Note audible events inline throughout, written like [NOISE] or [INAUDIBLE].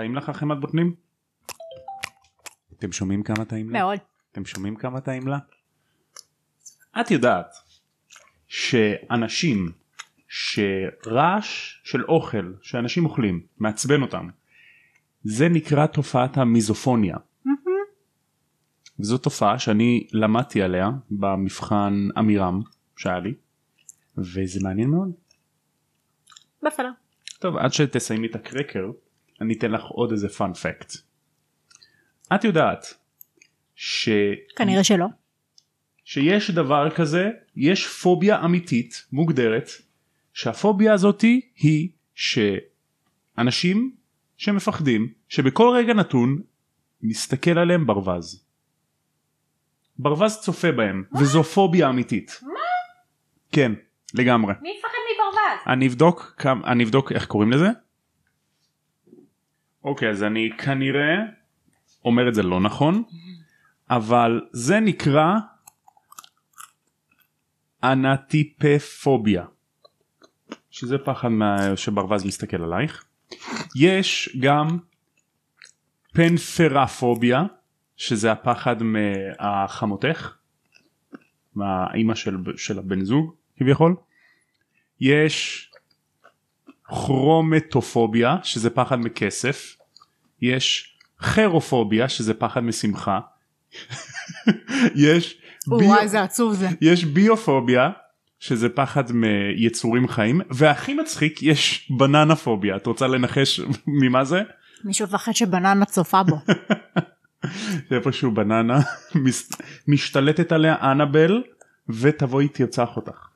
טעים לך חמת בוטנים? אתם שומעים כמה טעים לה? מאוד. אתם שומעים כמה טעים לה? את יודעת שאנשים שרעש של אוכל שאנשים אוכלים מעצבן אותם זה נקרא תופעת המיזופוניה. זו תופעה שאני למדתי עליה במבחן עמירם שהיה לי וזה מעניין מאוד. בסדר. טוב עד שתסיימי את הקרקר אני אתן לך עוד איזה פאנ פקט. את יודעת ש... כנראה שלא. שיש דבר כזה יש פוביה אמיתית מוגדרת שהפוביה הזאתי היא שאנשים שמפחדים שבכל רגע נתון מסתכל עליהם ברווז. ברווז צופה בהם וזו פוביה אמיתית. כן לגמרי. מי יפחד מברווז? אני אבדוק אני אבדוק איך קוראים לזה. אוקיי אז אני כנראה אומר את זה לא נכון אבל זה נקרא אנטיפפוביה שזה פחד מה... שברווז מסתכל עלייך. יש גם פנפרפוביה שזה הפחד מהחמותך מהאימא של, של הבן זוג כביכול. יש כרומטופוביה שזה פחד מכסף. יש חרופוביה שזה פחד משמחה. [LAUGHS] יש, וואי זה עצוב זה. יש ביופוביה שזה פחד מיצורים חיים והכי מצחיק יש בננה פוביה את רוצה לנחש [LAUGHS] ממה זה? מישהו מפחד שבננה צופה בו. [LAUGHS] זה איפשהו בננה משתלטת עליה אנבל ותבואי תרצח אותך.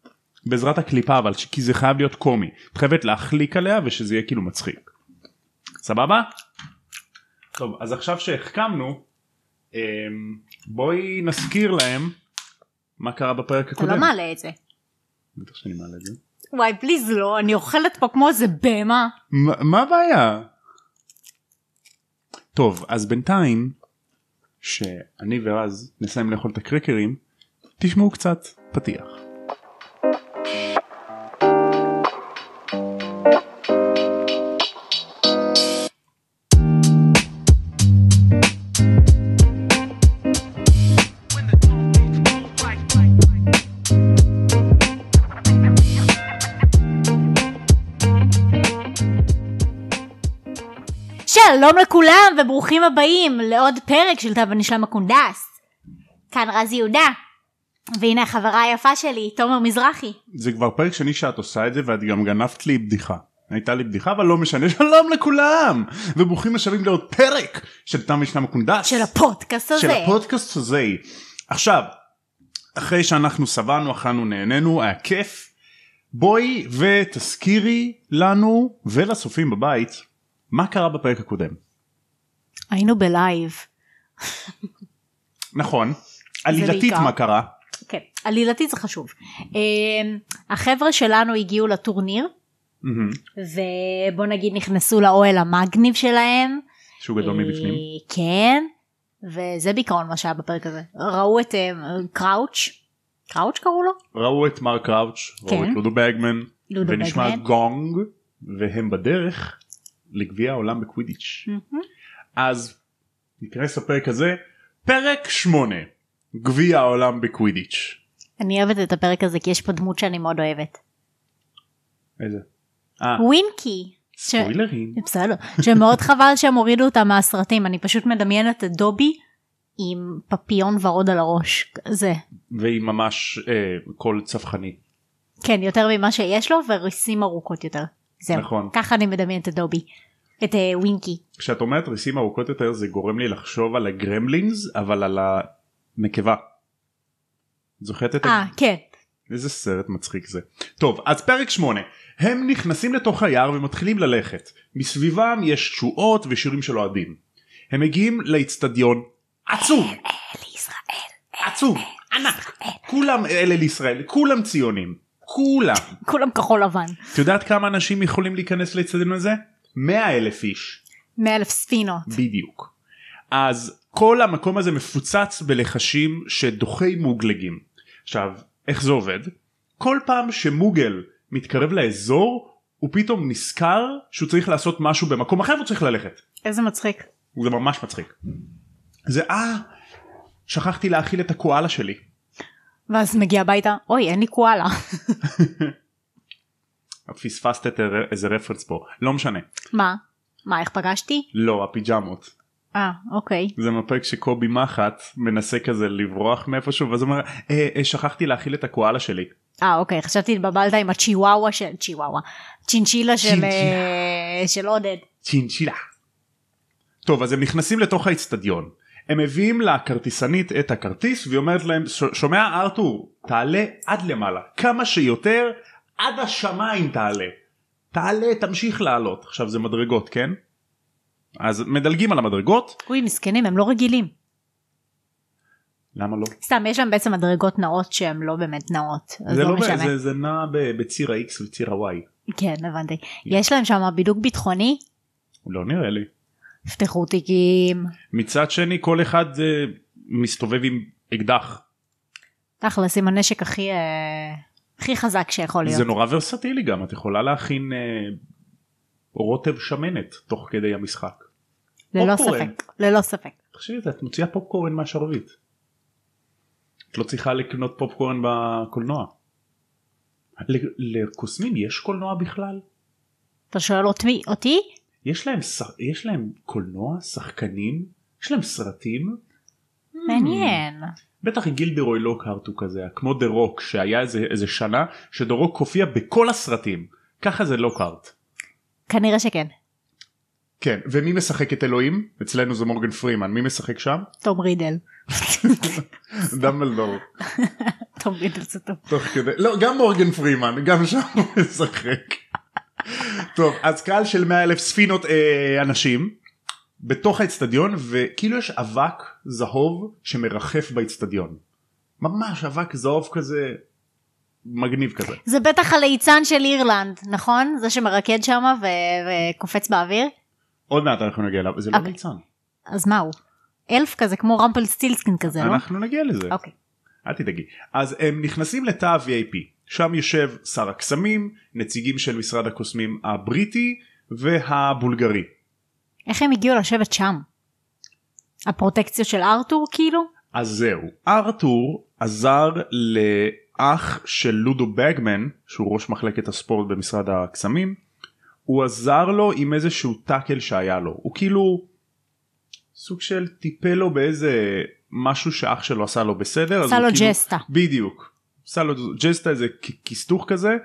בעזרת הקליפה אבל כי זה חייב להיות קומי את חייבת להחליק עליה ושזה יהיה כאילו מצחיק. סבבה? טוב אז עכשיו שהחכמנו אמ, בואי נזכיר להם מה קרה בפרק אתה לא הקודם. מעלה את זה. בטח שאני מעלה את זה. וואי פליז לא אני אוכלת פה כמו איזה בהמה. מה מה הבעיה? טוב אז בינתיים שאני ורז נסיים לאכול את הקרקרים תשמעו קצת פתיח. שלום לכולם וברוכים הבאים לעוד פרק של תם ונשלם הקונדס. כאן רז יהודה. והנה החברה היפה שלי תומר מזרחי. זה כבר פרק שני שאת עושה את זה ואת גם גנבת לי בדיחה. הייתה לי בדיחה אבל לא משנה [LAUGHS] שלום לכולם וברוכים השבים לעוד פרק של תם ונשלם הקונדס של הפודקאסט הזה. של הפודקאסט הזה. עכשיו אחרי שאנחנו שבענו אכלנו נהנינו היה כיף בואי ותזכירי לנו ולצופים בבית מה קרה בפרק הקודם. היינו בלייב. נכון עלילתית. מה קרה כן עלילתית זה חשוב. אמ, החבר'ה שלנו הגיעו לטורניר. ובוא נגיד נכנסו לאוהל המגניב שלהם. שהוא גדול מבפנים. אה, כן. וזה בעיקרון מה שהיה בפרק הזה. ראו את אה, קראוץ'. קראוץ' קראו לו? ראו את מרק קראוץ', ראו כן. את לודו בגמן, ונשמע. גונג, והם בדרך לגביע העולם בקווידיץ'. אז ניכנס לפרק הזה, פרק 8, גביע העולם בקווידיץ'. אני אוהבת את הפרק הזה כי יש פה דמות שאני מאוד אוהבת. איזה? אה, ווינקי. ספוילרים. בסדר. שמאוד [LAUGHS] חבל שהם הורידו אותה מהסרטים אני פשוט מדמיינת את דובי עם פפיון ורוד על הראש. זה. והיא ממש אה, קול צווחני. כן יותר ממה שיש לו וריסים ארוכות יותר. זהו. נכון. ככה אני מדמיינת את דובי. את אה, ווינקי. כשאת אומרת ריסים ארוכות יותר זה גורם לי לחשוב על הגרמלינס אבל על הנקבה. זוכרת את אה כן. איזה סרט מצחיק זה. טוב אז פרק 8 הם נכנסים לתוך היער ומתחילים ללכת מסביבם יש תשואות ושירים של אוהדים. הם מגיעים לאיצטדיון עצום לישראל. עצום ענק כולם אלה לישראל כולם ציונים כולם. כולם כחול לבן. את יודעת כמה אנשים יכולים להיכנס לאיצטדיון הזה? 100 אלף איש מאה אלף ספינות. בדיוק. אז כל המקום הזה מפוצץ בלחשים שדוחי מוגלגים. עכשיו איך זה עובד? כל פעם שמוגל מתקרב לאזור הוא פתאום נזכר שהוא צריך לעשות משהו במקום אחר והוא צריך ללכת. איזה מצחיק. זה ממש מצחיק. זה אה שכחתי להאכיל את הקואלה שלי. ואז מגיע הביתה, אוי אין לי קואלה. [LAUGHS] פספסת את איזה רפרנס פה לא משנה מה? מה איך פגשתי? לא הפיג'מות אה אוקיי. זה מהפרק שקובי מחט מנסה כזה לברוח מאיפשהו ואז אומר אה, אה, שכחתי להאכיל את הקואלה שלי. אה אוקיי חשבתי התבלבלת עם הצ'יוואווה של צ'יוואווה. צ'ינצ'ילה של. אה, של עודד. צ'ינצ'ילה. טוב אז הם נכנסים לתוך האצטדיון. הם מביאים לכרטיסנית את הכרטיס והיא אומרת להם "ש- שומע ארתור תעלה עד למעלה כמה שיותר עד השמיים תעלה. תעלה תמשיך לעלות עכשיו זה מדרגות כן? אז מדלגים על המדרגות אוי מסכנים הם לא רגילים. למה לא? סתם יש להם בעצם מדרגות נאות שהן לא באמת נאות. אז זה לא לא משנה. זה, זה נע בציר ה-X וציר ה-Y. כן הבנתי. יש להם שם בידוק ביטחוני? לא נראה לי. יפתחו תיקים. מצד שני כל אחד אה, מסתובב עם אקדח. תכלס עם הנשק הכי אה, הכי חזק שיכול להיות. זה נורא ורסטילי גם את יכולה להכין אה, רוטב שמנת תוך כדי המשחק. ללא פופקורן. ספק. ללא ספק. תחשבי את מוציאה פופקורן מהשרביט. את לא צריכה לקנות פופקורן בקולנוע. לקוסמים יש קולנוע בכלל? אתה שואל אותי? אותי? יש להם, ש- יש להם קולנוע? שחקנים? יש להם סרטים? מעניין. בטח גילדרוי לוקהרט הוא כזה כמו דה רוק שהיה איזה, איזה שנה שדה רוק הופיע בכל הסרטים ככה זה לוקהרט. כנראה שכן. כן ומי משחק את אלוהים אצלנו זה מורגן פרימן מי משחק שם? תום רידל. [LAUGHS] דמבלדור. [LAUGHS] תום רידל זה טוב. תוך כדי לא גם מורגן פרימן גם שם הוא משחק. טוב אז קהל של 100 אלף ספינות אה, אנשים בתוך האצטדיון וכאילו יש אבק זהוב שמרחף באצטדיון. ממש אבק זהוב כזה מגניב כזה. זה בטח הליצן של אירלנד, נכון? זה שמרקד שם וקופץ באוויר? עוד מעט אנחנו נגיע אליו זה לא אוקיי. ליצן. אז מה הוא? אלף כזה כמו רמפל סטילסקין כזה, לא? אנחנו נגיע לזה. אוקיי. אל תדאגי. אז הם נכנסים לתא ה-VIP, שם יושב שר הקסמים, נציגים של משרד הקוסמים הבריטי והבולגרי. איך הם הגיעו לשבת שם? הפרוטקציות של ארתור כאילו? אז זהו, ארתור עזר לאח של לודו בגמן, שהוא ראש מחלקת הספורט במשרד הקסמים, הוא עזר לו עם איזשהו טאקל שהיה לו, הוא כאילו סוג של טיפל לו באיזה משהו שאח שלו עשה לו בסדר. עשה לו כאילו- ג'סטה. בדיוק. עשה לו ג'סטה איזה כ- כסתוך כזה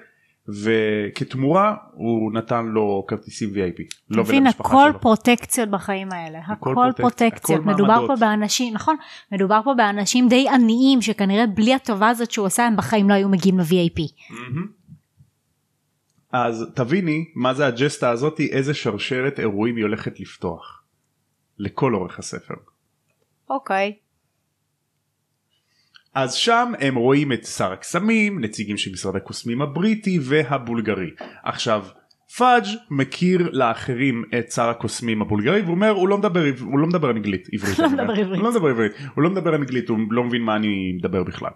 וכתמורה הוא נתן לו כרטיסים VIP. לא מבין הכל שלו. פרוטקציות בחיים האלה הכל פרוטקציות, פרוטקציות הכל מדובר פה מעמדות. באנשים נכון מדובר פה באנשים די עניים שכנראה בלי הטובה הזאת שהוא עשה הם בחיים לא היו מגיעים ל-VAP מהמם. אז תביני מה זה הג'סטה הזאתי איזה שרשרת אירועים היא הולכת לפתוח. לכל אורך הספר. אוקיי אז שם הם רואים את שר הקסמים, נציגים של משרד הקוסמים הבריטי והבולגרי. עכשיו פאג' מכיר לאחרים את שר הקוסמים הבולגרי והוא אומר הוא לא מדבר הוא לא מדבר אנגלית עברית. [LAUGHS] לא. מדבר עברית. הוא לא מדבר עברית. הוא לא מדבר אנגלית הוא לא מבין מה אני מדבר בכלל.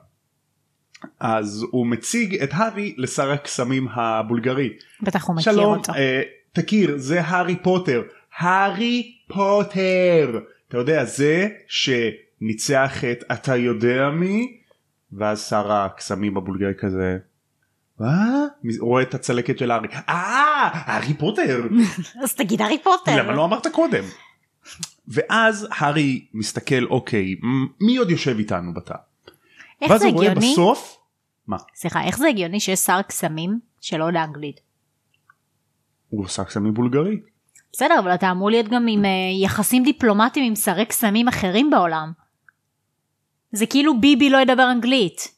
אז הוא מציג את הארי לשר הקסמים הבולגרי. בטח הוא מכיר שלום, אותו אה, תכיר זה הארי פוטר. הארי פוטר. אתה יודע זה שניצח את אתה יודע מי ואז שר הקסמים הבולגרי כזה. מה? רואה את הצלקת של הארי. אה, הארי פוטר. [LAUGHS] אז תגיד הארי פוטר למה לא אמרת קודם? ואז הארי מסתכל אוקיי מי עוד יושב איתנו בתא? איך ואז זה הוא רואה הגיוני בסוף. מה? סליחה איך זה הגיוני שיש שר קסמים שלא יודע אנגלית הוא עושה קסמים בולגרי. בסדר אבל אתה אמור להיות גם עם אה, יחסים דיפלומטיים עם שרי קסמים אחרים בעולם. זה כאילו ביבי לא ידבר אנגלית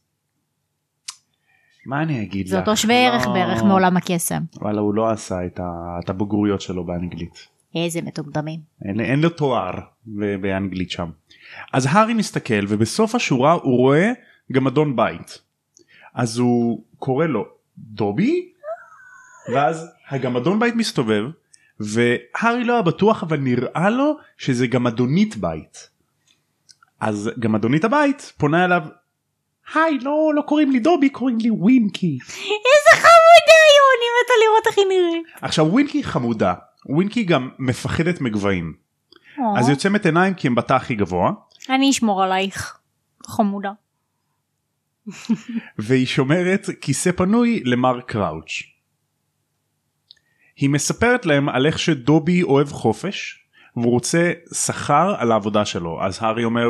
מה אני אגיד לך? זה אותו שווה ערך לא. בערך מעולם הקסם. וואלה הוא לא עשה את, ה... את הבגרויות שלו באנגלית. איזה מטומטמים. אין, אין לו תואר באנגלית שם. אז הארי מסתכל ובסוף השורה הוא רואה גם אדון בית. אז הוא קורא לו דובי ואז הגמדון בית מסתובב והארי לא היה בטוח אבל נראה לו שזה גם אדונית בית. אז גם אדונית הבית פונה אליו היי לא לא קוראים לי דובי קוראים לי ווינקי. איזה חמודה היא, אני מתה לראות איך היא נראית. עכשיו ווינקי חמודה ווינקי גם מפחדת מגבהים או, אז היא עוצמת עיניים כי הם בתא הכי גבוה אני אשמור עלייך. חמודה. [LAUGHS] והיא שומרת כיסא פנוי למר קראוץ'. היא מספרת להם על איך שדובי אוהב חופש והוא רוצה שכר על העבודה שלו אז הארי אומר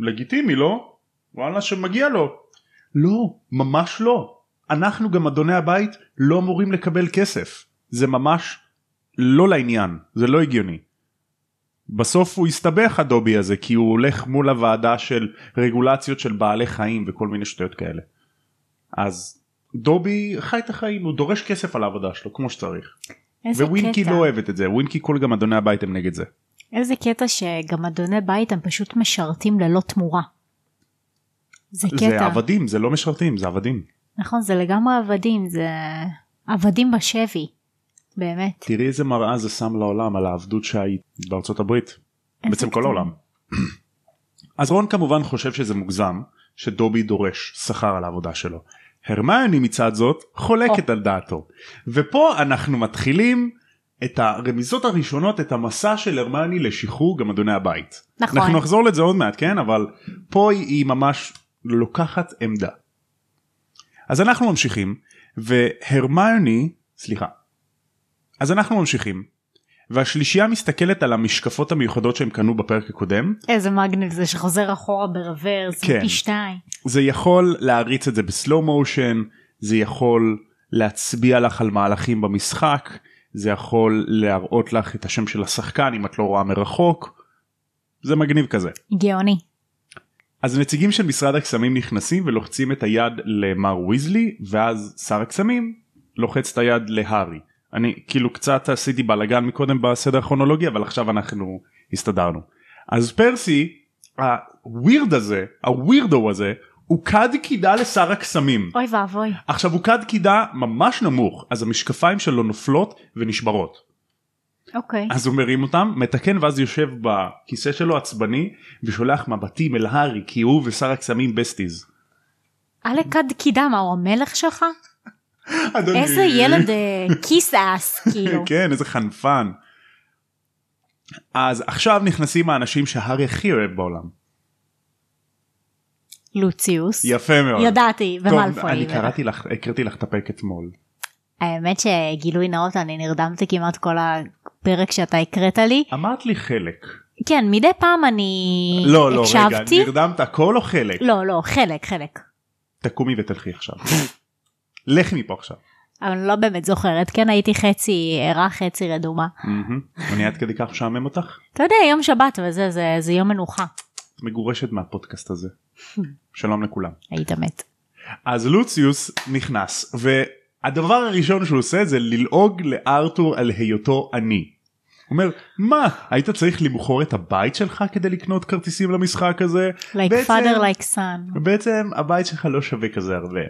לגיטימי לא? וואלה שמגיע לו. לא ממש לא אנחנו גם אדוני הבית לא אמורים לקבל כסף זה ממש לא לעניין זה לא הגיוני. בסוף הוא הסתבך הדובי הזה כי הוא הולך מול הוועדה של רגולציות של בעלי חיים וכל מיני שטויות כאלה. אז דובי חי את החיים הוא דורש כסף על העבודה שלו כמו שצריך. איזה ווינקי קטע. לא אוהבת את זה ווינקי כל גם אדוני הבית הם נגד זה. איזה קטע שגם אדוני בית הם פשוט משרתים ללא תמורה. זה זה קטע. עבדים זה לא משרתים זה עבדים. נכון זה לגמרי עבדים זה עבדים בשבי. באמת. תראי איזה מראה זה שם לעולם על העבדות שהיית בארצות הברית. בעצם כל. העולם. [CLEARS THROAT] אז רון כמובן חושב שזה מוגזם שדובי דורש שכר על העבודה שלו. הרמיוני מצד זאת חולקת על דעתו. ופה אנחנו מתחילים את הרמיזות הראשונות את המסע של הרמיוני לשחרור גם אדוני הבית. נכון. אנחנו נחזור לזה עוד מעט כן אבל פה היא ממש לוקחת עמדה. אז אנחנו ממשיכים והרמיוני סליחה אז אנחנו ממשיכים והשלישייה מסתכלת על המשקפות המיוחדות שהם קנו בפרק הקודם איזה מגניב זה שחוזר אחורה ברוורס כן. פי שתיים. זה יכול להריץ את זה בסלואו מושן זה יכול להצביע לך על מהלכים במשחק זה יכול להראות לך את השם של השחקן אם את לא רואה מרחוק זה מגניב כזה. גאוני. אז נציגים של משרד הקסמים נכנסים ולוחצים את היד למר ויזלי ואז שר הקסמים לוחץ את היד להארי. אני כאילו קצת עשיתי בלאגן מקודם בסדר הכרונולוגי אבל עכשיו אנחנו הסתדרנו. אז פרסי הווירד הזה הווירדו הזה הוא קד קידה לשר הקסמים. אוי ואבוי. עכשיו הוא קד קידה ממש נמוך אז המשקפיים שלו נופלות ונשברות. אוקיי. אז הוא מרים אותם מתקן ואז יושב בכיסא שלו עצבני ושולח מבטים אל הארי כי הוא ושר הקסמים besties. אלק קד קידה מה הוא המלך שלך? אדוני. איזה ילד אה, kiss ass [LAUGHS] כאילו. כן איזה חנפן. אז עכשיו נכנסים האנשים שהארי הכי אוהב בעולם. לוציוס. יפה מאוד. ידעתי ומלפוי. אני קראתי לך הקראתי לך את הפרק אתמול. האמת שגילוי נאות אני נרדמתי כמעט כל הפרק שאתה הקראת לי. אמרת לי חלק. כן מדי פעם אני לא לא רגע הקשבתי. נרדמת הכל או חלק? לא לא חלק חלק. תקומי ותלכי עכשיו. לכי מפה עכשיו. אבל אני לא באמת זוכרת כן הייתי חצי ערה חצי רדומה. אני עד כדי כך משעמם אותך? אתה יודע יום שבת וזה זה, זה יום מנוחה. את מגורשת מהפודקאסט הזה. [LAUGHS] שלום לכולם. היית מת. אז לוציוס נכנס והדבר הראשון שהוא עושה זה ללעוג לארתור על היותו עני. הוא אומר מה היית צריך למכור את הבית שלך כדי לקנות כרטיסים למשחק הזה? like בעצם- father like son. בעצם הבית שלך לא שווה כזה הרבה.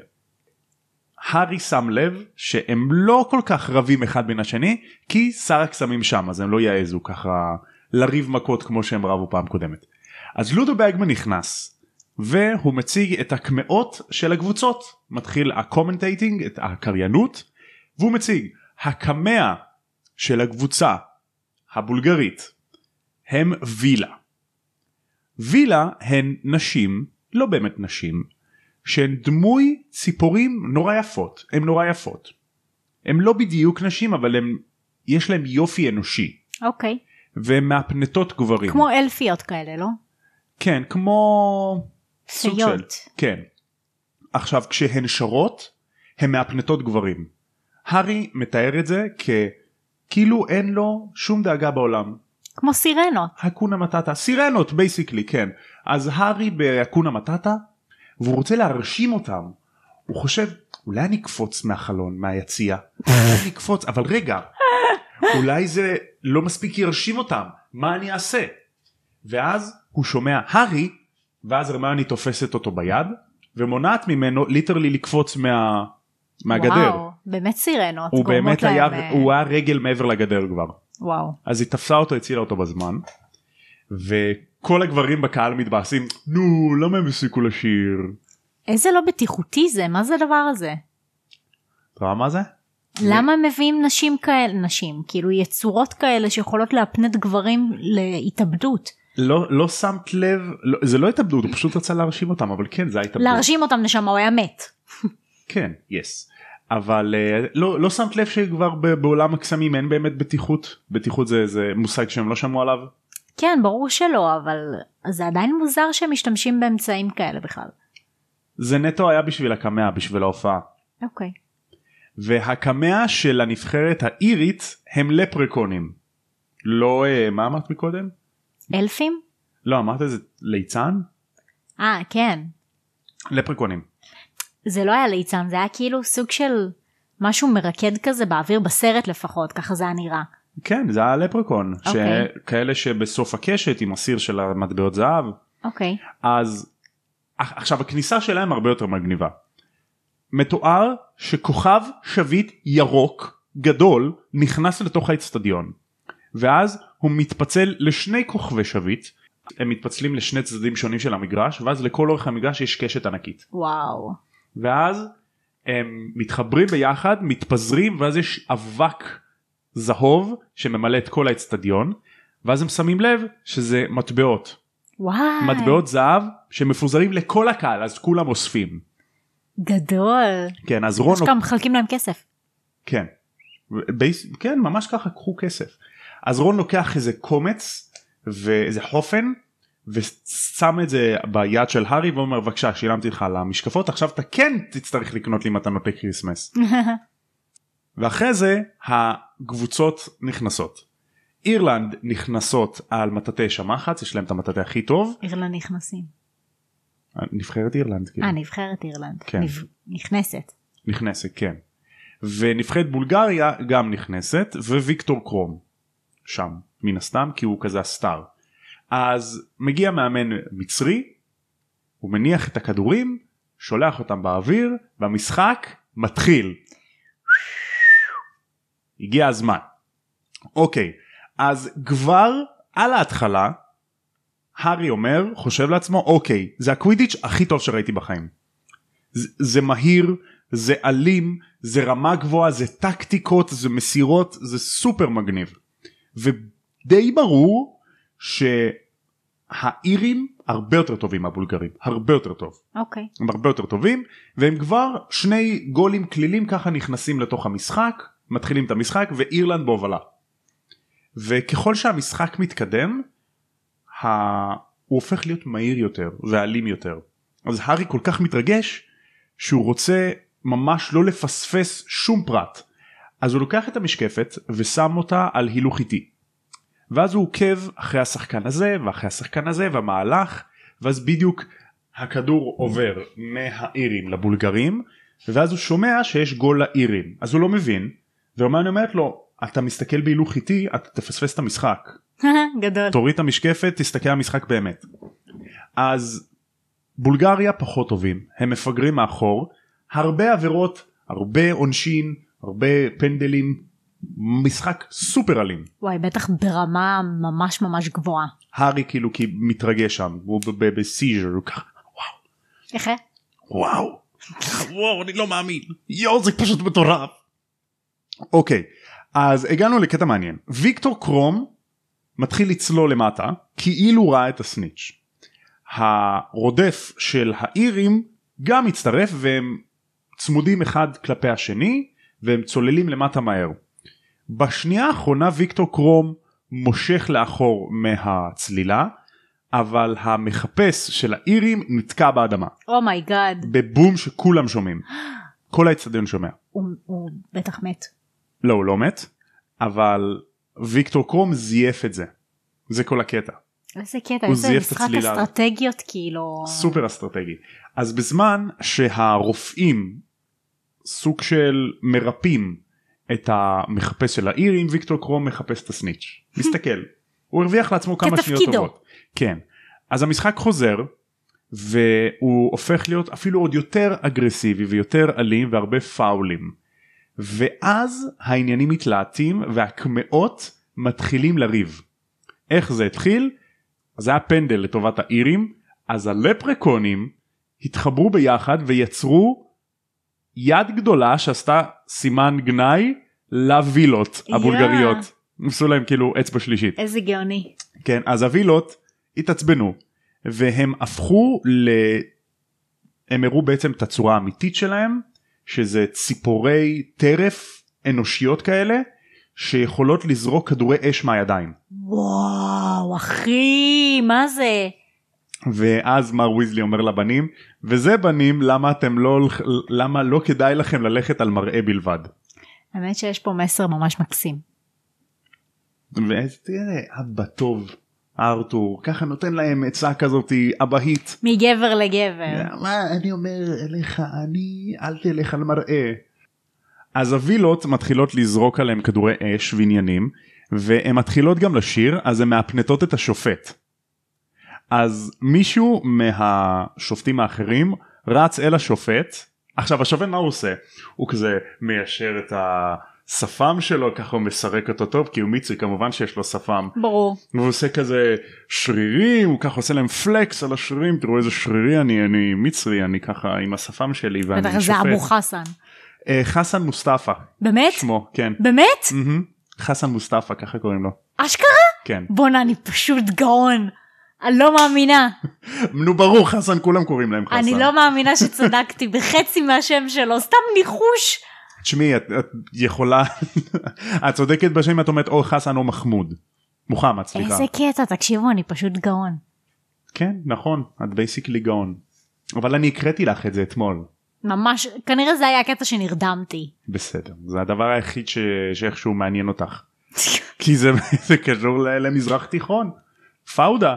הארי שם לב שהם לא כל כך רבים אחד בין השני כי שר הקסמים שם אז הם לא יעזו ככה לריב מכות כמו שהם רבו פעם קודמת. אז לודו בגמן נכנס והוא מציג את הקמעות של הקבוצות מתחיל ה commentating את הקריינות והוא מציג הקמע של הקבוצה הבולגרית הם וילה. וילה הן נשים לא באמת נשים שהן דמוי ציפורים נורא יפות הן נורא יפות. הן לא בדיוק נשים אבל הן יש להם יופי אנושי אוקיי. והן מהפנטות גברים. כמו אלפיות כאלה לא? כן כמו סוג של פיות. כן. עכשיו כשהן שרות הן מהפנטות גברים. הארי מתאר את זה ככאילו אין לו שום דאגה בעולם. כמו סירנות. האקונה מטטה סירנות basically כן אז הארי בהאקונה מטטה והוא רוצה להרשים אותם הוא חושב אולי אני אקפוץ מהחלון מהיציע אולי [LAUGHS] אני אקפוץ אבל רגע אולי זה לא מספיק ירשים אותם מה אני אעשה ואז הוא שומע הארי ואז הרמיוני תופסת אותו ביד ומונעת ממנו ליטרלי לקפוץ מה... מהגדר וואו, באמת סירנות. הוא באמת היה להם, אה, הוא היה רגל מעבר לגדר כבר. וואו. אז היא תפסה אותו הצילה אותו בזמן וכל הגברים בקהל מתבאסים נו למה הם הפסיקו לשיר איזה לא בטיחותי זה, מה זה הדבר הזה? אתה רואה מה זה? למה הם מביאים נשים כאלה, נשים, כאילו יצורות כאלה שיכולות להפנט גברים להתאבדות? לא לא שמת לב לא, זה לא התאבדות הוא פשוט רצה להרשים אותם אבל כן זה ההתאבדות. להרשים אותם נשמה, הוא היה מת. כן יס. אבל uh, לא לא שמת לב שכבר בעולם הקסמים אין באמת בטיחות בטיחות זה זה מושג שהם לא שמעו עליו. כן, ברור שלא, אבל זה עדיין מוזר שהם משתמשים באמצעים כאלה בכלל. זה נטו היה בשביל הקמע בשביל ההופעה. אוקיי. והקמע של הנבחרת האירית הם לפרקונים. לא uh, מה אמרת מקודם? אלפים? לא אמרת איזה ליצן? אה, כן. לפרקונים. זה לא היה ליצן, זה היה כאילו סוג של משהו מרקד כזה באוויר, בסרט לפחות, ככה זה היה נראה. כן זה היה לפרקון. אוקיי. כאלה שבסוף הקשת עם הסיר של המטבעות זהב. אוקיי. אז עכשיו הכניסה שלהם הרבה יותר מגניבה. מתואר שכוכב שביט ירוק גדול נכנס לתוך האצטדיון ואז הוא מתפצל לשני כוכבי שביט הם מתפצלים לשני צדדים שונים של המגרש ואז לכל אורך המגרש יש קשת ענקית וואו. ואז הם מתחברים ביחד מתפזרים ואז יש אבק זהוב שממלא את כל האצטדיון ואז הם שמים לב שזה מטבעות וואי. מטבעות זהב שמפוזרים לכל הקהל אז כולם אוספים. גדול. כן אז רון אשכרה מחלקים להם כסף. כן. בייס, כן ממש ככה קחו כסף. אז רון לוקח איזה קומץ ואיזה חופן ושם את זה ביד של הארי ואומר בבקשה שילמתי לך על המשקפות עכשיו אתה כן תצטרך לקנות לי מתנות ל Christmas. [LAUGHS] ואחרי זה הקבוצות נכנסות. אירלנד נכנסות על מטאטי שמחץ יש להם את המטאטה הכי טוב. אירלנד נכנסים. נבחרת אירלנד כאילו. אה, נבחרת אירלנד. כן. נב- נכנסת. נכנסת כן. ונבחרת בולגריה גם נכנסת וויקטור קרום שם מן הסתם כי הוא כזה הסטאר. אז מגיע מאמן מצרי הוא מניח את הכדורים שולח אותם באוויר והמשחק מתחיל. הגיע הזמן. אוקיי אז כבר על ההתחלה הארי אומר חושב לעצמו אוקיי זה הקווידיץ' הכי טוב שראיתי בחיים. זה, זה מהיר זה אלים זה רמה גבוהה זה טקטיקות זה מסירות זה סופר מגניב. ודי ברור שהאירים הרבה יותר טובים מהבולגרים הרבה יותר טוב אוקיי. הם הרבה יותר טובים והם כבר שני גולים כלילים ככה נכנסים לתוך המשחק מתחילים את המשחק ואירלנד בהובלה. וככל שהמשחק מתקדם ה... הוא הופך להיות מהיר יותר ואלים יותר. אז הארי כל כך מתרגש שהוא רוצה ממש לא לפספס שום פרט. אז הוא לוקח את המשקפת ושם אותה על הילוך איטי. ואז הוא עוקב אחרי השחקן הזה ואחרי השחקן הזה והמהלך ואז בדיוק הכדור עובר מהאירים לבולגרים ואז הוא שומע שיש גול לאירים אז הוא לא מבין והרמיוני אומרת לו אתה מסתכל בהילוך איטי אתה תפספס את המשחק [LAUGHS] גדול. תוריד את המשקפת תסתכל על המשחק באמת. אז בולגריה פחות טובים הם מפגרים מאחור הרבה עבירות הרבה עונשין הרבה פנדלים משחק סופר אלים. וואי, בטח ברמה ממש ממש גבוהה. הארי כאילו כי מתרגש שם הוא בסיז'ר הוא ככה איך? וואו וואו אני לא מאמין יואו זה פשוט מטורף. אוקיי אז הגענו לקטע מעניין ויקטור קרום מתחיל לצלול למטה כאילו ראה את הסניץ'. הרודף של האירים גם מצטרף והם צמודים אחד כלפי השני והם צוללים למטה מהר. בשנייה האחרונה ויקטור קרום מושך לאחור מהצלילה אבל המחפש של האירים נתקע באדמה oh my God. בבום שכולם שומעים. כל האצטדיון שומע. הוא בטח מת. לא הוא לא מת אבל ויקטור קרום זייף את זה. זה כל הקטע. איזה קטע, הוא איזה משחק. אסטרטגיות כאילו. סופר אסטרטגי. אז בזמן שהרופאים סוג של מרפאים את המחפש של האירים ויקטור קרום מחפש את הסניץ'. מסתכל. הוא הרוויח לעצמו כמה שניות. טובות. כן. אז המשחק חוזר והוא הופך להיות אפילו עוד יותר אגרסיבי ויותר אלים והרבה פאולים. ואז העניינים מתלהטים והקמעות מתחילים לריב. איך זה התחיל? אז היה פנדל לטובת האירים אז הלפרקונים התחברו ביחד ויצרו יד גדולה שעשתה סימן גנאי לווילות. הבולגריות. עשו להם כאילו אצבע שלישית. איזה גאוני. כן, אז הווילות התעצבנו והם הפכו ל... הם הראו בעצם את הצורה האמיתית שלהם שזה ציפורי טרף אנושיות כאלה שיכולות לזרוק כדורי אש מהידיים. וואו אחי מה זה? ואז מר ויזלי אומר לבנים וזה בנים למה אתם לא למה לא כדאי לכם ללכת על מראה בלבד. האמת שיש פה מסר ממש מקסים. ואז תראה אבא טוב ארתור ככה נותן להם עצה כזאתי אבהית. מגבר לגבר. מה אני אומר אליך אני אל תלך על מראה. אז הווילות מתחילות לזרוק עליהם כדורי אש ועניינים והן מתחילות גם לשיר אז הן מאפנטות את השופט. אז מישהו מהשופטים האחרים רץ אל השופט עכשיו השופט מה הוא עושה הוא כזה מיישר את השפם שלו ככה הוא מסרק אותו טוב כי הוא מצרי כמובן שיש לו שפם ברור. והוא עושה כזה שרירים הוא ככה עושה להם פלקס על השרירים תראו איזה שרירי אני אני מצרי אני ככה עם השפם שלי ואני בטח זה שופט. אבו חסן. אה, חסן מוסטפא באמת? שמו כן באמת? חסן מוסטפא ככה קוראים לו אשכרה? כן בואנה אני פשוט גאון. אני לא מאמינה. נו ברור חסן כולם קוראים להם חסן. אני לא מאמינה שצדקתי [LAUGHS] בחצי מהשם שלו סתם ניחוש. תשמעי את, את יכולה את צודקת בשם את אומרת או חסן או מחמוד. מוחמד סליחה. איזה קטע תקשיבו אני פשוט גאון. כן נכון את basically גאון. אבל אני הקראתי לך את זה אתמול. ממש כנראה זה היה הקטע שנרדמתי. בסדר זה הדבר היחיד ש... שאיכשהו מעניין אותך. [LAUGHS] כי זה, זה קשור למזרח תיכון. פאודה.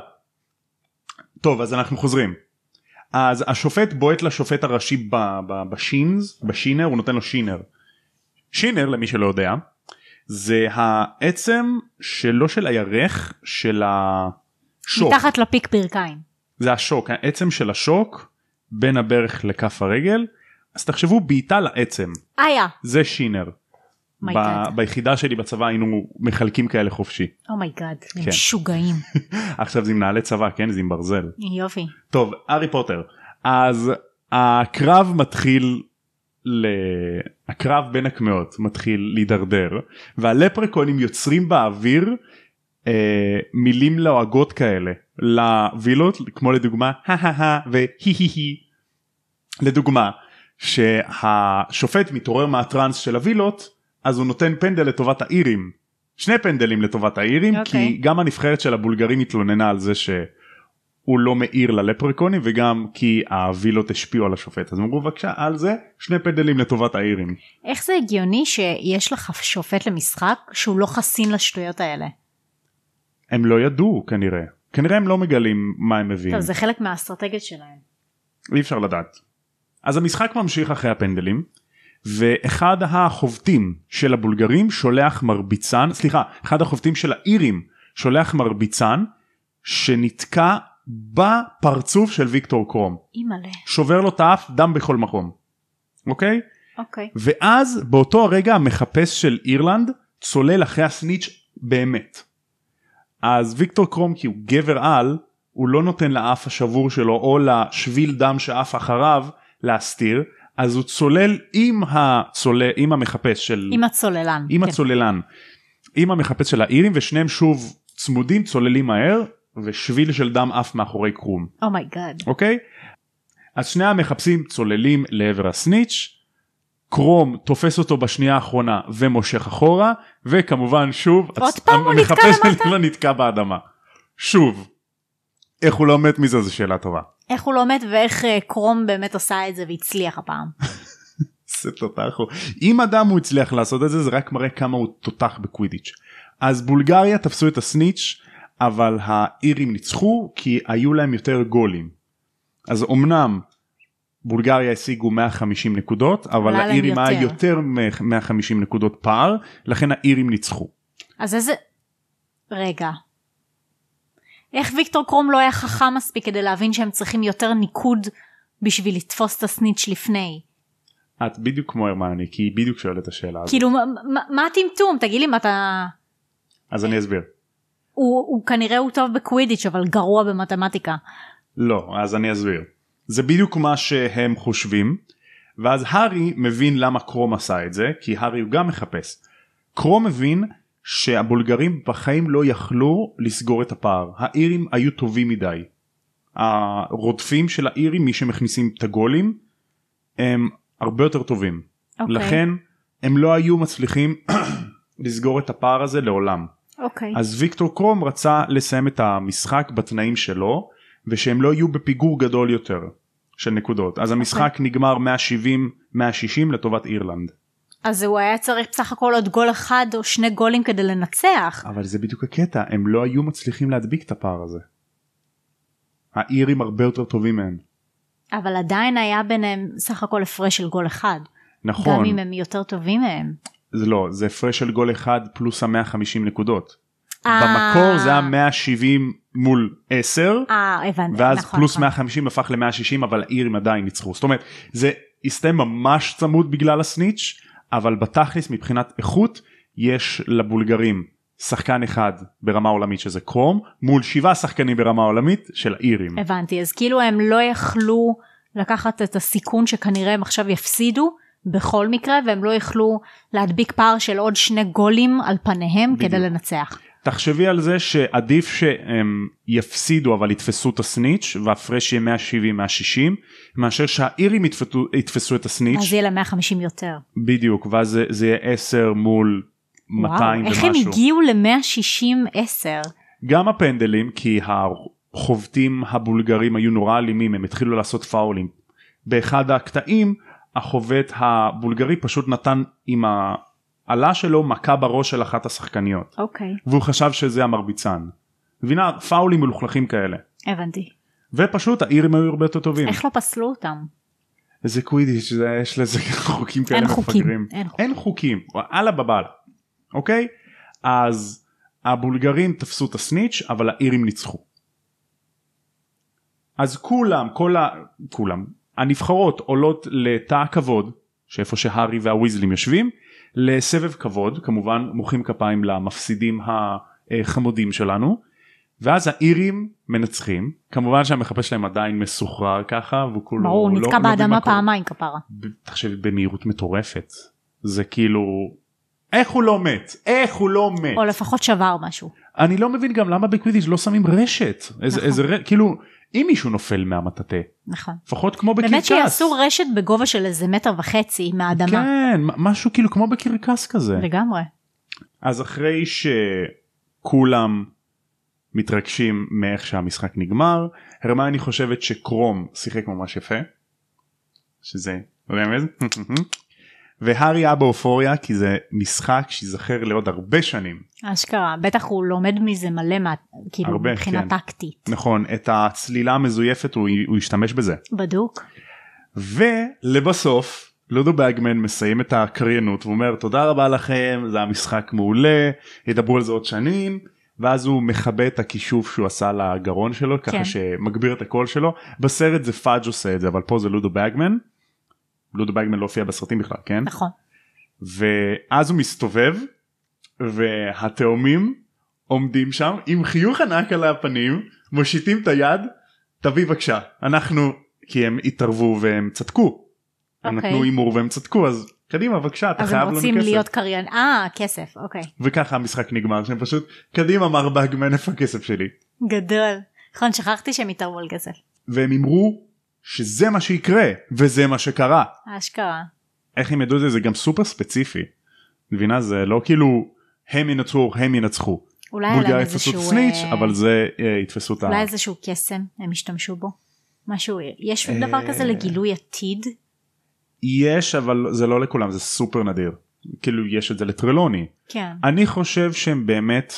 טוב אז אנחנו חוזרים. אז השופט בועט לשופט הראשי בשינס בשינר הוא נותן לו שינר. שינר למי שלא יודע זה העצם שלא של הירך של השוק. מתחת לפיק ברכיים. זה השוק העצם של השוק בין הברך לכף הרגל אז תחשבו בעיטה לעצם איה. זה shinner. ב- my God. ביחידה שלי בצבא היינו מחלקים כאלה חופשי. oh my God. הם כן. משוגעים. [LAUGHS] עכשיו זה עם נעלי צבא כן זה עם ברזל. יופי. טוב הארי פוטר אז הקרב מתחיל ל... הקרב בין הקמעות מתחיל להידרדר והלפרקונים יוצרים באוויר אה, מילים לועגות כאלה לווילות כמו לדוגמה הא והי הי הי. לדוגמה שהשופט מתעורר מהטראנס של הווילות אז הוא נותן פנדל לטובת האירים שני פנדלים לטובת האירים אוקיי. כי גם הנבחרת של הבולגרים התלוננה על זה שהוא לא מעיר ללפרקונים וגם כי הווילות השפיעו על השופט אז אמרו בבקשה על זה שני פנדלים לטובת האירים. איך זה הגיוני שיש לך שופט למשחק שהוא לא חסין לשטויות האלה? הם לא ידעו כנראה כנראה הם לא מגלים מה הם מביאים טוב זה חלק מהאסטרטגיות שלהם. אי אפשר לדעת. אז המשחק ממשיך אחרי הפנדלים ואחד החובטים של הבולגרים שולח מרביצן סליחה אחד החובטים של האירים שולח מרביצן שנתקע בפרצוף של ויקטור קרום אימא'לה. שובר לו את האף דם בכל מקום. אוקיי? אוקיי. ואז באותו הרגע המחפש של אירלנד צולל אחרי הסניץ' באמת. אז ויקטור קרום כי הוא גבר על הוא לא נותן לאף השבור שלו או לשביל דם שעף אחריו להסתיר אז הוא צולל עם הצולל עם המחפש של עם הצוללן. עם כן. הצוללן עם המחפש של האירים ושניהם שוב צמודים צוללים מהר ושביל של דם עף מאחורי קרום. oh my god. אוקיי? אז שני המחפשים צוללים לעבר הסניץ', קרום תופס אותו בשנייה האחרונה ומושך אחורה, וכמובן שוב, עוד הצ- פעם הוא נתקע המחפש למטה? שלו נתקע באדמה. שוב. איך הוא לא מת מזה זו שאלה טובה. איך הוא לא מת ואיך אה, קרום באמת עשה את זה והצליח הפעם. [LAUGHS] זה תותח. אם אדם הוא הצליח לעשות את זה זה רק מראה כמה הוא תותח בקווידיץ'. אז בולגריה תפסו את הסניץ' אבל האירים ניצחו כי היו להם יותר גולים. אז אמנם בולגריה השיגו 150 נקודות אבל האירים היה יותר. יותר מ-150 נקודות פער לכן האירים ניצחו. אז איזה... רגע. איך ויקטור קרום לא היה חכם מספיק כדי להבין שהם צריכים יותר ניקוד בשביל לתפוס את הסניץ' לפני? את בדיוק כמו הרמני כי היא בדיוק שואלת את השאלה הזאת. כאילו מה- הטמטום? תגיד לי מה אתה... אז אני אסביר. הוא, הוא כנראה הוא טוב בקווידיץ' אבל גרוע במתמטיקה. לא אז אני אסביר. זה בדיוק מה שהם חושבים ואז הארי מבין למה קרום עשה את זה כי הארי הוא גם מחפש. קרום מבין שהבולגרים בחיים לא יכלו לסגור את הפער האירים היו טובים מדי. הרודפים של האירים מי שמכניסים את הגולים הם הרבה יותר טובים אוקיי. לכן הם לא היו מצליחים [COUGHS] לסגור את הפער הזה לעולם. אוקיי. אז ויקטור קרום רצה לסיים את המשחק בתנאים שלו ושהם לא יהיו בפיגור גדול יותר של נקודות אז המשחק נגמר 170-160 לטובת אירלנד. אז הוא היה צריך בסך הכל עוד גול אחד או שני גולים כדי לנצח. אבל זה בדיוק הקטע הם לא היו מצליחים להדביק את הפער הזה. האירים הרבה יותר טובים מהם. אבל עדיין היה ביניהם סך הכל הפרש של גול אחד. נכון גם אם הם יותר טובים מהם. זה לא זה הפרש של גול אחד פלוס ה-150 נקודות. אה. במקור זה היה 170 מול 10 אה, הבנתי. ואז נכון, פלוס נכון. 150 הפך ל-160 אבל האירים עדיין ניצחו זאת אומרת זה הסתיים ממש צמוד בגלל הסניץ' אבל בתכלס מבחינת איכות יש לבולגרים שחקן אחד ברמה עולמית שזה קרום מול שבעה שחקנים ברמה עולמית של האירים. הבנתי אז כאילו הם לא יכלו לקחת את הסיכון שכנראה הם עכשיו יפסידו בכל מקרה והם לא יכלו להדביק פער של עוד שני גולים על פניהם בדיוק. כדי לנצח. תחשבי על זה שעדיף שהם יפסידו אבל יתפסו את הסניץ' והפרש יהיה 170 160 מאשר שהאירים יתפסו, יתפסו את הסניץ' אז יהיה להם 150 יותר. בדיוק ואז זה, זה יהיה 10 מול 200 וואו, איך הם ומשהו. הגיעו ל-160 10? גם הפנדלים כי החובטים הבולגרים היו נורא אלימים הם התחילו לעשות פאולים. באחד הקטעים החובט הבולגרי פשוט נתן עם העלה שלו מכה בראש של אחת השחקניות אוקיי, והוא חשב שזה המרביצן. מבינה פאולים מלוכלכים כאלה. הבנתי. ופשוט האירים היו הרבה יותר טובים. איך לא פסלו אותם? זה קווידיץ' זה יש לזה חוקים כאלה אין חוקים, מפגרים. אין חוקים. אין חוקים. אללה בבאללה. אוקיי? אז הבולגרים תפסו את הסניץ' אבל האירים ניצחו. אז כולם כל ה... כולם הנבחרות עולות לתא הכבוד שאיפה שהארי והוויזלים יושבים לסבב כבוד כמובן מוחאים כפיים למפסידים החמודים שלנו ואז האירים מנצחים כמובן שהמחפה שלהם עדיין מסוחרר ככה והוא כולו ברור, לא- נתקע לא באדמה מה קורה. פעמיים כפרה. תחשבי במהירות מטורפת זה כאילו איך הוא לא מת איך הוא לא מת או לפחות שבר משהו. אני לא מבין גם למה בקווידיץ' לא שמים רשת איזה, נכון. איזה ר... כאילו אם מישהו נופל מהמטאטה נכון. לפחות כמו בקרקס באמת שיעשו רשת בגובה של איזה מטר וחצי מהאדמה. כן משהו כאילו כמו בקרקס כזה לגמרי. אז אחרי שכולם מתרגשים מאיך שהמשחק נגמר הרמני חושבת שקרום שיחק ממש יפה שזה רמז [LAUGHS] והארי היה באופוריה כי זה משחק שיזכר לעוד הרבה שנים אשכרה. בטח הוא לומד מזה מלא מה... כאילו הרבה, מבחינה כן. טקטית. נכון את הצלילה המזויפת הוא, הוא השתמש בזה בדוק. ולבסוף לודו באגמן מסיים את הקריינות ואומר תודה רבה לכם זה המשחק מעולה ידברו על זה עוד שנים ואז הוא מכבה את הכישוף שהוא עשה לגרון שלו ככה כן. שמגביר את הקול שלו בסרט זה פאג' עושה את זה אבל פה זה לודו באגמן. לודו באגמן לא הופיע בסרטים בכלל כן נכון. ואז הוא מסתובב והתאומים עומדים שם עם חיוך ענק על הפנים מושיטים את היד תביא בבקשה אנחנו כי הם התערבו והם צדקו. הם אוקיי. נתנו הימור והם צדקו אז קדימה בבקשה אתה אז הם חייב לנו רוצים כסף. להיות קריין. אה, כסף, אוקיי. וככה המשחק נגמר שהם פשוט קדימה מר באגמן איפה הכסף שלי. גדול. נכון, שכחתי שהם התערבו על כסף. והם הימרו שזה מה שיקרה וזה מה שקרה. אשכרה. איך הם ידעו את זה זה גם סופר ספציפי. מבינה זה לא כאילו הם ינצחו הם ינצחו. אולי היה להם איזשהו... הסניץ' אה, אבל זה אה, יתפסו את ה... אולי איזשהו קסם הם השתמשו בו. משהו, יש אה, דבר כזה לגילוי עתיד? יש אבל זה לא לכולם זה סופר נדיר. כאילו יש את זה לטרלוני. כן. אני חושב שהם באמת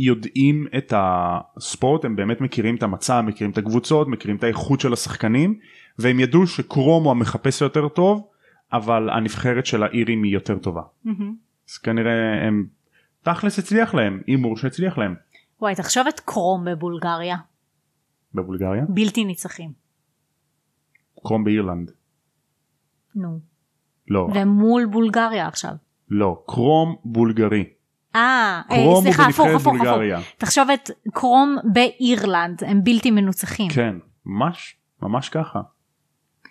יודעים את הספורט הם באמת מכירים את המצב מכירים את הקבוצות מכירים את האיכות של השחקנים והם ידעו שקרום הוא המחפש יותר טוב אבל הנבחרת של האירים היא יותר טובה. מהמם. אז כנראה הם תכלס הצליח להם הימור שהצליח להם וואי, תחשוב את קרום בבולגריה. בבולגריה בלתי ניצחים. קרום באירלנד נו. לא והם מול בולגריה עכשיו. לא קרום בולגרי אה, אה, סליחה, הפוך, הפוך, הפוך. תחשוב את קרום באירלנד, הם בלתי מנוצחים. כן ממש ממש ככה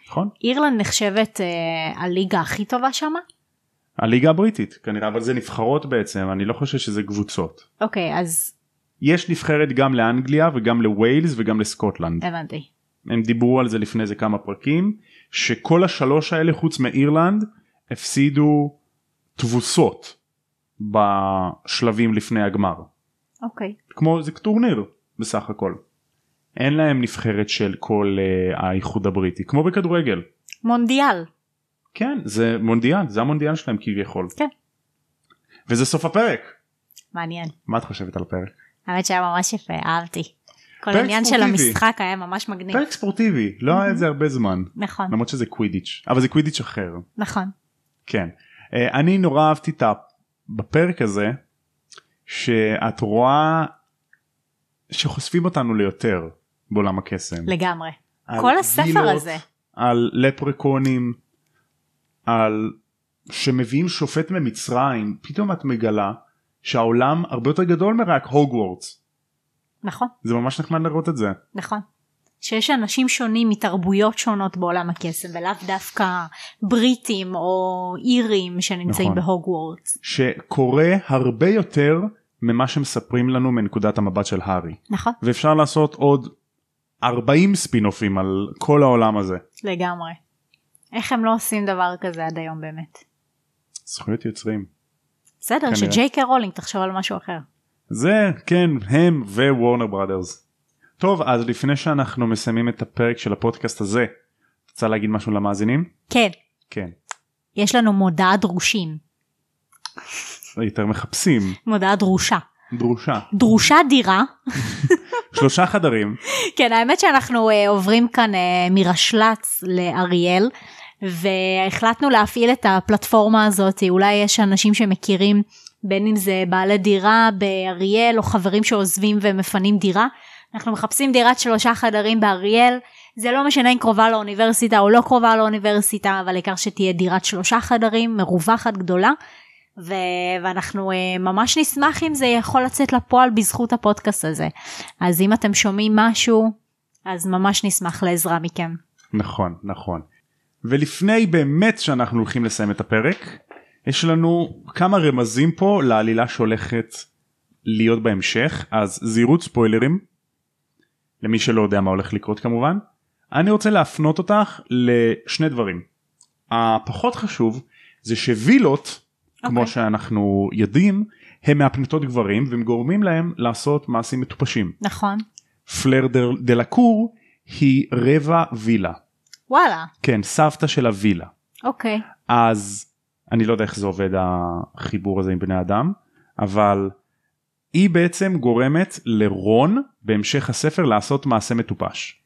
נכון? אירלנד נחשבת אה, הליגה הכי טובה שמה? הליגה הבריטית כנראה אבל זה נבחרות בעצם אני לא חושב שזה קבוצות. אוקיי, אז יש נבחרת גם לאנגליה וגם לווילס וגם לסקוטלנד. הבנתי. הם דיברו על זה לפני איזה כמה פרקים שכל השלוש האלה חוץ מאירלנד הפסידו תבוסות בשלבים לפני הגמר. אוקיי. כמו זה טורניר בסך הכל. אין להם נבחרת של כל uh, האיחוד הבריטי כמו בכדורגל. מונדיאל. כן זה מונדיאל זה המונדיאל שלהם כביכול. כן. וזה סוף הפרק. מעניין. מה את חושבת על הפרק? האמת שהיה ממש יפה, אהבתי. כל העניין של. המשחק היה ממש מגניב. פרק ספורטיבי לא היה את זה הרבה זמן נכון, למרות שזה קווידיץ' אבל זה קווידיץ' אחר. נכון. כן. אה, אני נורא אהבתי את. בפרק הזה שאת רואה שחושפים אותנו ליותר בעולם הקסם. לגמרי. כל הספר הזה. על לפרקונים, על שמביאים שופט ממצרים, פתאום את מגלה שהעולם הרבה יותר גדול מרק הוגוורטס. נכון, זה ממש נחמד לראות את זה. נכון. שיש אנשים שונים מתרבויות שונות בעולם הקסם ולאו דווקא בריטים או אירים שנמצאים נכון. בהוגוורטס. שקורה הרבה יותר ממה שמספרים לנו מנקודת המבט של הארי. נכון, ואפשר לעשות עוד 40 ספינופים על כל העולם הזה. לגמרי. איך הם לא עושים דבר כזה עד היום באמת? זכויות יוצרים. בסדר. שג'יי קיי רולינג תחשוב על משהו אחר. זה כן הם ווורנר בראדרס. טוב אז לפני שאנחנו מסיימים את הפרק של הפודקאסט הזה רוצה להגיד משהו למאזינים? כן, כן. יש לנו מודעה דרושים. יותר מחפשים מודעה דרושה. דרושה דרושה דירה. [LAUGHS] שלושה חדרים כן, האמת שאנחנו uh, עוברים כאן uh, מרשל"צ לאריאל, והחלטנו להפעיל את הפלטפורמה הזאת, אולי יש אנשים שמכירים, בין אם זה בעלי דירה באריאל, או חברים שעוזבים ומפנים דירה. אנחנו מחפשים דירת שלושה חדרים באריאל, זה לא משנה אם קרובה לאוניברסיטה או לא קרובה לאוניברסיטה, אבל העיקר שתהיה דירת שלושה חדרים, מרווחת גדולה. ו- ואנחנו uh, ממש נשמח אם זה יכול לצאת לפועל בזכות הפודקאסט הזה. אז אם אתם שומעים משהו, אז ממש נשמח לעזרה מכם. נכון נכון. ולפני באמת שאנחנו הולכים לסיים את הפרק יש לנו כמה רמזים פה לעלילה שהולכת להיות בהמשך אז זהירות ספוילרים למי שלא יודע מה הולך לקרות כמובן. אני רוצה להפנות אותך לשני דברים. הפחות חשוב זה שווילות כמו אוקיי. שאנחנו יודעים הם מהפנטות גברים והם גורמים להם לעשות מעשים מטופשים. נכון. פלר דה- לקור היא רבע וילה. וואלה, כן סבתא של הווילה. אוקיי. אז אני לא יודע איך זה עובד החיבור הזה עם בני אדם אבל היא בעצם גורמת לרון בהמשך הספר לעשות מעשה מטופש.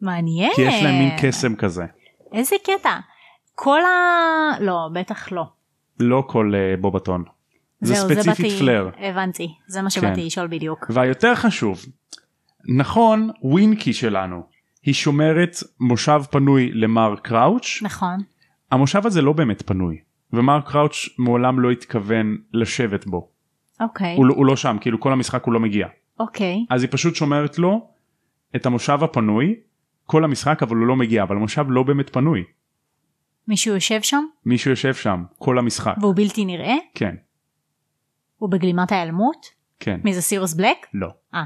מעניין. כי יש להם מין קסם כזה. איזה קטע. כל ה... לא, בטח לא. לא כל אה, בובטון. זה זהו, ספציפית באתי- פלר. הבנתי, זה מה כן. שבאתי לשאול בדיוק. והיותר חשוב נכון ווינקי שלנו היא שומרת מושב פנוי למר קראוץ' נכון. המושב הזה לא באמת פנוי ומר קראוץ' מעולם לא התכוון לשבת בו אוקיי. הוא, לא- הוא לא שם כאילו כל המשחק הוא לא מגיע אוקיי. אז היא פשוט שומרת לו את המושב הפנוי כל המשחק אבל הוא לא מגיע אבל המושב לא באמת פנוי מישהו יושב שם מישהו יושב שם כל המשחק והוא בלתי נראה? כן הוא בגלימת ההיעלמות? כן מי זה סירוס בלק? לא אה.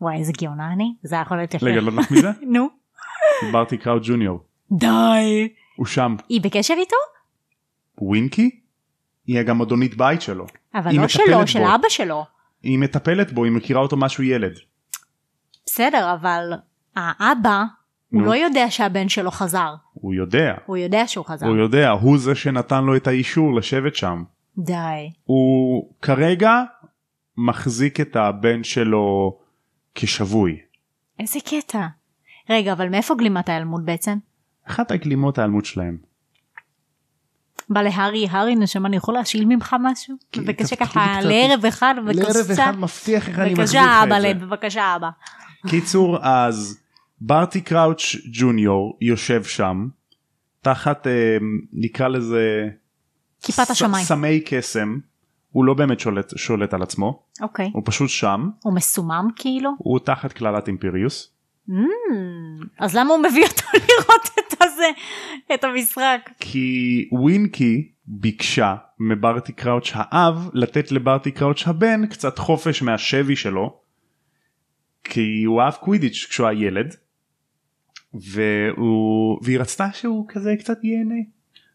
וואי איזה גאונה אני. זה היה יכול להיות יפה. רגע לא יודעת מי זה נו. ברטי קראוט ג'וניור די. הוא שם היא בקשר איתו? ווינקי היא גם אדונית בית שלו אבל לא שלו, בו. של אבא שלו. היא מטפלת בו היא מכירה אותו מאז שהוא ילד בסדר, אבל האבא, הוא נו. לא יודע שהבן שלו חזר. הוא יודע הוא יודע שהוא חזר. הוא יודע הוא זה שנתן לו את האישור לשבת שם די. הוא כרגע מחזיק את הבן שלו כשבוי. איזה קטע. רגע, אבל מאיפה גלימת ההיעלמות בעצם? אחת הגלימות ההיעלמות שלהם. בא להארי, הארי נשמה, אני יכול להשאיל ממך משהו? בבקשה ככה. לערב אחד, לערב בבקשה. אחד מבטיח איך אני מחזיר בבקשה לך אבא, את זה. בבקשה אבא. קיצור אז ברטי קראוץ' ג'וניור יושב שם תחת אה, נקרא לזה כיפת השמיים. סמי קסם הוא לא באמת שולט שולט על עצמו אוקיי. הוא פשוט שם הוא מסומם כאילו? הוא תחת קללת אימפריוס אז למה הוא מביא אותו [LAUGHS] לראות את הזה, את המשחק? כי ווינקי ביקשה מברטי קראוץ' האב לתת לברטי קראוץ' הבן קצת חופש מהשבי שלו. כי הוא אהב קווידיץ' כשהוא היה ילד. והוא והיא רצתה שהוא כזה קצת ייהנה.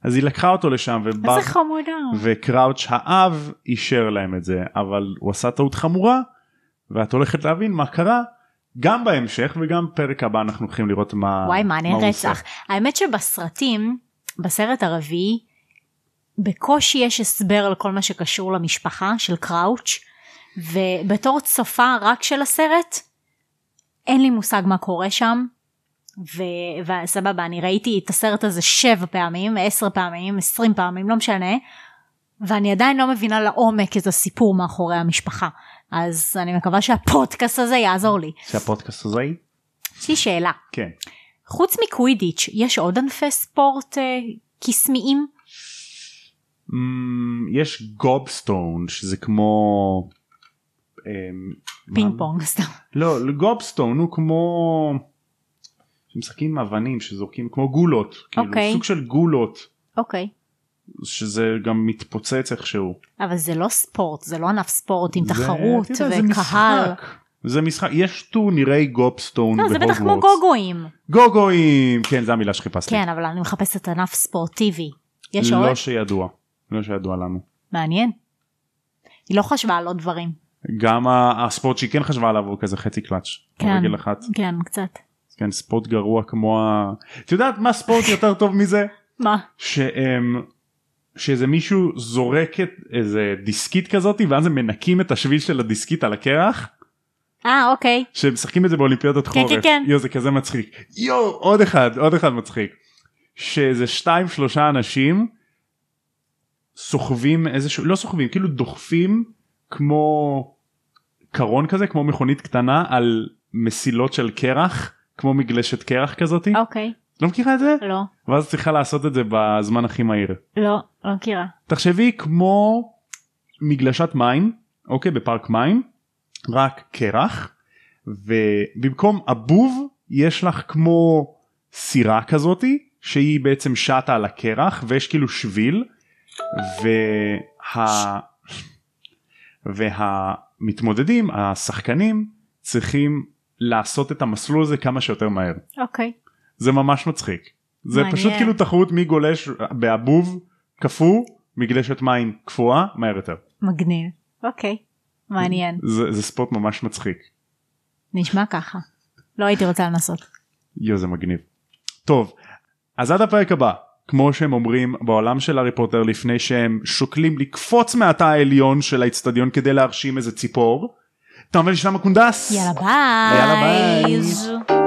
אז היא לקחה אותו לשם ובר... איזה חמודה. וקראוץ' האב אישר להם את זה אבל הוא עשה טעות חמורה ואת הולכת להבין מה קרה גם בהמשך וגם פרק הבא אנחנו הולכים לראות מה וואי מעניין מה. רצח. האמת שבסרטים, בסרט הרביעי, בקושי יש הסבר על כל מה שקשור למשפחה של קראוץ', ובתור צופה רק של הסרט, אין לי מושג מה קורה שם. ו- וסבבה אני ראיתי את הסרט הזה שבע פעמים עשר פעמים עשרים פעמים לא משנה ואני עדיין לא מבינה לעומק את הסיפור מאחורי המשפחה אז אני מקווה שהפודקאסט הזה יעזור לי. שהפודקאסט הזה? יש לי שאלה כן. חוץ מקווידיץ' יש עוד ענפי ספורט אה, קסמיים? אמ, יש גובסטון שזה כמו אמ, פינג מה? פונג סתם. לא גובסטון הוא כמו שמשחקים עם אבנים שזורקים כמו גולות כאילו אוקיי. סוג של גולות אוקיי. שזה גם מתפוצץ איכשהו. אבל זה לא ספורט זה לא ענף ספורט עם זה- תחרות אתה יודע, זה וקהל. משחק. זה משחק יש טורנירי גובסטון לא, זה בטח כמו בהוגוורטס. גוגואים. גוגואים כן זה המילה שחיפשתי. כן אבל אני מחפשת ענף ספורטיבי. יש עוד? לא שידוע. לא שידוע לנו. מעניין. היא לא חשבה על עוד דברים. גם הספורט שהיא כן חשבה עליו הוא כזה חצי קלאץ'. כן. כן קצת. כן ספורט גרוע כמו ה... את יודעת מה ספורט יותר טוב מזה? מה? שהם... שאיזה מישהו זורק את איזה דיסקית כזאתי ואז הם מנקים את השביל של הדיסקית על הקרח אה אוקיי. שמשחקים את זה באולימפיאדות כן, חורף. כן, כן. יו זה כזה מצחיק. יו עוד אחד עוד אחד מצחיק. שאיזה שתיים שלושה אנשים סוחבים איזשהו לא סוחבים כאילו דוחפים כמו קרון כזה כמו מכונית קטנה על מסילות של קרח כמו מגלשת קרח כזאתי. אוקיי. לא מכירה את זה? לא. ואז צריכה לעשות את זה בזמן הכי מהיר. לא. לא מכירה. תחשבי כמו מגלשת מים אוקיי בפארק מים רק קרח ובמקום הבוב יש לך כמו סירה כזאתי שהיא בעצם שטה על הקרח ויש כאילו שביל וה... והמתמודדים השחקנים צריכים לעשות את המסלול הזה כמה שיותר מהר אוקיי. זה ממש מצחיק זה מעניין. פשוט כאילו תחרות מי גולש באבוב קפוא מגלשת מים קפואה מהר יותר מגניב. אוקיי. מעניין. זה, זה ספורט ממש מצחיק נשמע ככה. לא הייתי רוצה לנסות. יו זה מגניב. טוב אז עד הפרק הבא כמו שהם אומרים בעולם של הארי פוטר לפני שהם שוקלים לקפוץ מהתא העליון של האצטדיון כדי להרשים איזה ציפור. אתה אומר לי שלם הקונדס? יאללה ביי. יאללה ביי.